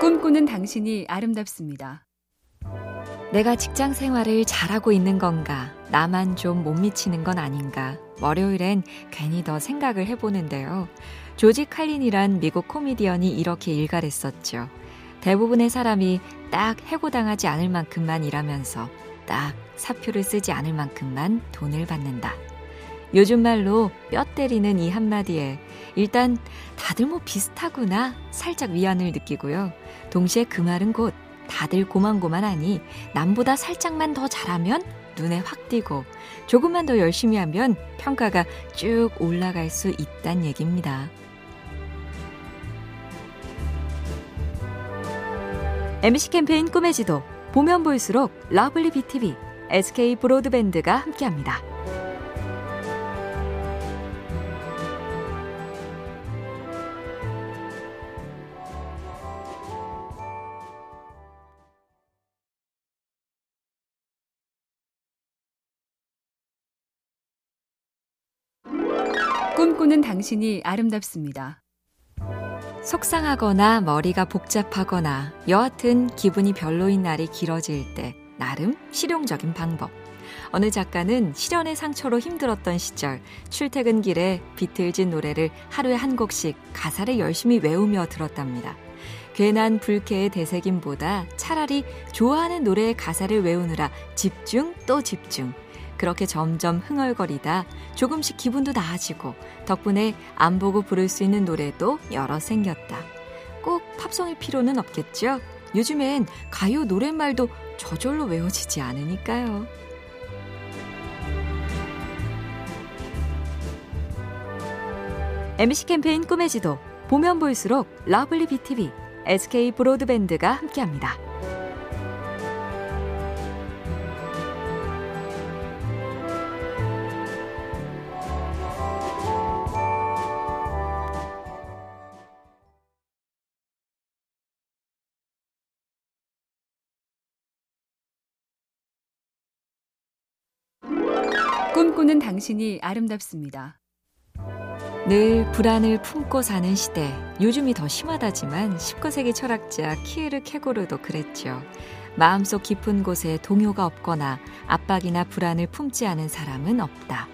꿈꾸는 당신이 아름답습니다. 내가 직장 생활을 잘하고 있는 건가? 나만 좀 못 미치는 건 아닌가? 월요일엔 괜히 더 생각을 해보는데요. 조지 칼린이란 미국 코미디언이 이렇게 일갈했었죠. 대부분의 사람이 딱 해고당하지 않을 만큼만 일하면서 딱 사표를 쓰지 않을 만큼만 돈을 받는다. 요즘 말로 뼈 때리는 이 한마디에 일단 다들 뭐 비슷하구나 살짝 위안을 느끼고요. 동시에 그 말은 곧 다들 고만고만하니 남보다 살짝만 더 잘하면 눈에 확 띄고 조금만 더 열심히 하면 평가가 쭉 올라갈 수 있단 얘기입니다. MC 캠페인 꿈의 지도 보면 볼수록 lovely BTV, SK 브로드밴드가 함께합니다. 꿈꾸는 당신이 아름답습니다. 속상하거나 머리가 복잡하거나 여하튼 기분이 별로인 날이 길어질 때 나름 실용적인 방법. 어느 작가는 실연의 상처로 힘들었던 시절 출퇴근 길에 비틀즈 노래를 하루에 한 곡씩 가사를 열심히 외우며 들었답니다. 괜한 불쾌의 되새김보다 차라리 좋아하는 노래의 가사를 외우느라 집중 또 집중. 그렇게 점점 흥얼거리다 조금씩 기분도 나아지고 덕분에 안 보고 부를 수 있는 노래도 여럿 생겼다. 꼭 팝송일 필요는 없겠죠? 요즘엔 가요 노랫말도 저절로 외워지지 않으니까요. MC 캠페인 꿈의 지도 보면 볼수록 lovely BTV, SK 브로드밴드가 함께합니다. 꿈꾸는 당신이 아름답습니다. 늘 불안을 품고 사는 시대. 요즘이 더 심하다지만 19세기 철학자 키에르 케고르도 그랬죠. 마음속 깊은 곳에 동요가 없거나 압박이나 불안을 품지 않은 사람은 없다.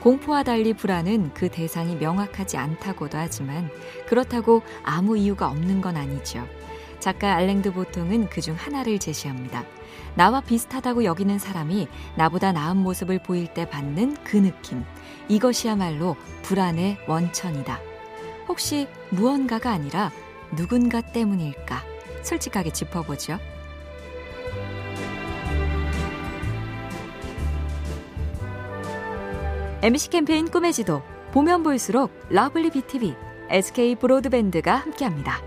공포와 달리 불안은 그 대상이 명확하지 않다고도 하지만 그렇다고 아무 이유가 없는 건 아니죠. 작가 알랭드 보통은 그 중 하나를 제시합니다. 나와 비슷하다고 여기는 사람이 나보다 나은 모습을 보일 때 받는 그 느낌. 이것이야말로 불안의 원천이다. 혹시 무언가가 아니라 누군가 때문일까? 솔직하게 짚어보죠. MC 캠페인 꿈의 지도 보면 볼수록 lovely BTV, SK 브로드밴드가 함께합니다.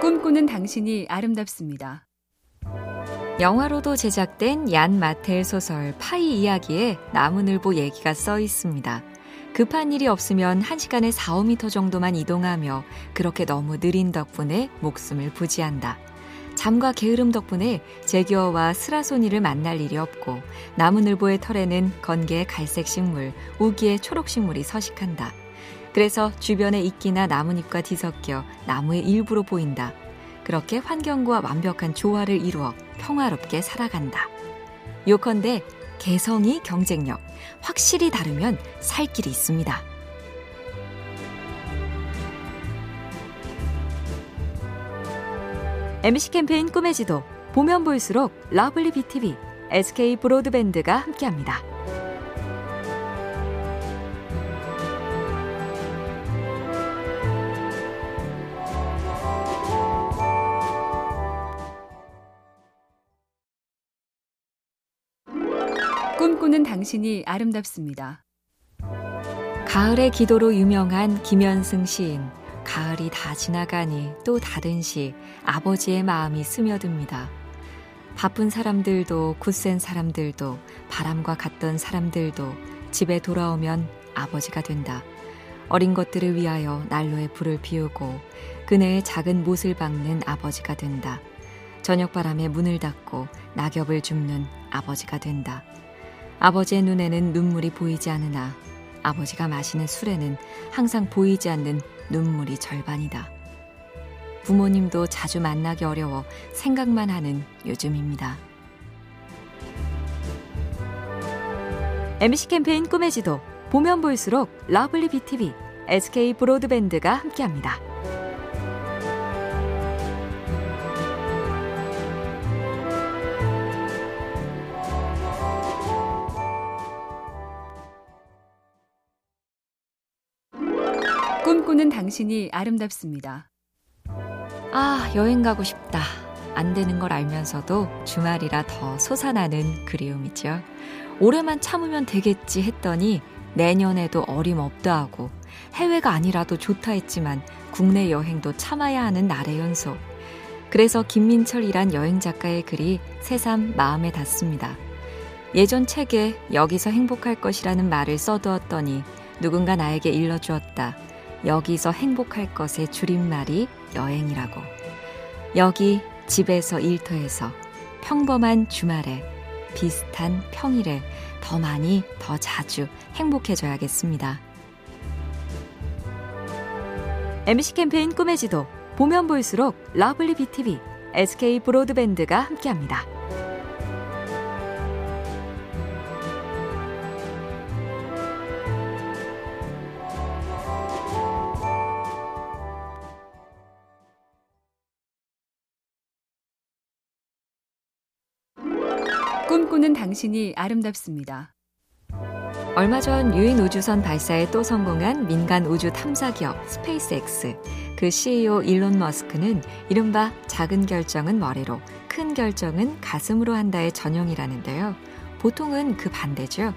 꿈꾸는 당신이 아름답습니다. 영화로도 제작된 얀 마텔 소설 파이 이야기에 나무늘보 얘기가 써 있습니다. 급한 일이 없으면 1시간에 4, 5미터 정도만 이동하며 그렇게 너무 느린 덕분에 목숨을 부지한다. 잠과 게으름 덕분에 제규어와 스라소니를 만날 일이 없고 나무늘보의 털에는 건개의 갈색 식물, 우기의 초록 식물이 서식한다. 그래서 주변의 이끼나 나뭇잎과 뒤섞여 나무의 일부로 보인다. 그렇게 환경과 완벽한 조화를 이루어 평화롭게 살아간다. 요컨대 개성이 경쟁력, 확실히 다르면 살 길이 있습니다. MC 캠페인 꿈의 지도 보면 볼수록 lovely BTV, SK 브로드밴드가 함께합니다. 꿈꾸는 당신이 아름답습니다. 가을의 기도로 유명한 김현승 시인. 가을이 다 지나가니 또 다른 시 아버지의 마음이 스며듭니다. 바쁜 사람들도 굳센 사람들도 바람과 같던 사람들도 집에 돌아오면 아버지가 된다. 어린 것들을 위하여 난로에 불을 피우고 그네의 작은 못을 박는 아버지가 된다. 저녁바람에 문을 닫고 낙엽을 줍는 아버지가 된다. 아버지의 눈에는 눈물이 보이지 않으나 아버지가 마시는 술에는 항상 보이지 않는 눈물이 절반이다. 부모님도 자주 만나기 어려워 생각만 하는 요즘입니다. MC 캠페인 꿈의 지도 보면 볼수록 러블리 BTV, SK 브로드밴드가 함께합니다. 꿈꾸는 당신이 아름답습니다. 아, 여행 가고 싶다. 안 되는 걸 알면서도 주말이라 더 솟아나는 그리움이죠. 올해만 참으면 되겠지 했더니 내년에도 어림없다 하고 해외가 아니라도 좋다 했지만 국내 여행도 참아야 하는 날의 연속. 그래서 김민철이란 여행 작가의 글이 새삼 마음에 닿습니다. 예전 책에 여기서 행복할 것이라는 말을 써두었더니 누군가 나에게 일러주었다. 여기서 행복할 것의 줄임말이 여행이라고. 여기 집에서 일터에서 평범한 주말에 비슷한 평일에 더 많이 더 자주 행복해져야겠습니다. MC 캠페인 꿈의 지도 보면 볼수록 러블리 BTV, SK 브로드밴드가 함께합니다. 꿈꾸는 당신이 아름답습니다. 얼마 전 유인 우주선 발사에 또 성공한 민간 우주 탐사 기업 스페이스X. 그 CEO 일론 머스크는 이른바 작은 결정은 머리로, 큰 결정은 가슴으로 한다의 전용이라는데요. 보통은 그 반대죠.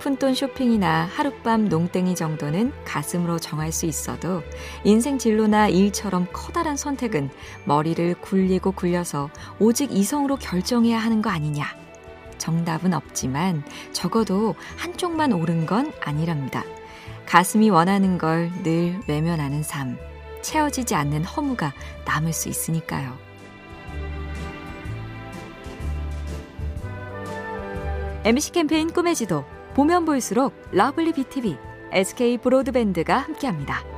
푼돈 쇼핑이나 하룻밤 농땡이 정도는 가슴으로 정할 수 있어도 인생 진로나 일처럼 커다란 선택은 머리를 굴리고 굴려서 오직 이성으로 결정해야 하는 거 아니냐. 정답은 없지만 적어도 한쪽만 옳은 건 아니랍니다. 가슴이 원하는 걸 늘 외면하는 삶. 채워지지 않는 허무가 남을 수 있으니까요. MC 캠페인 꿈의 지도 보면 볼수록 러블리 BTV, SK 브로드밴드가 함께합니다.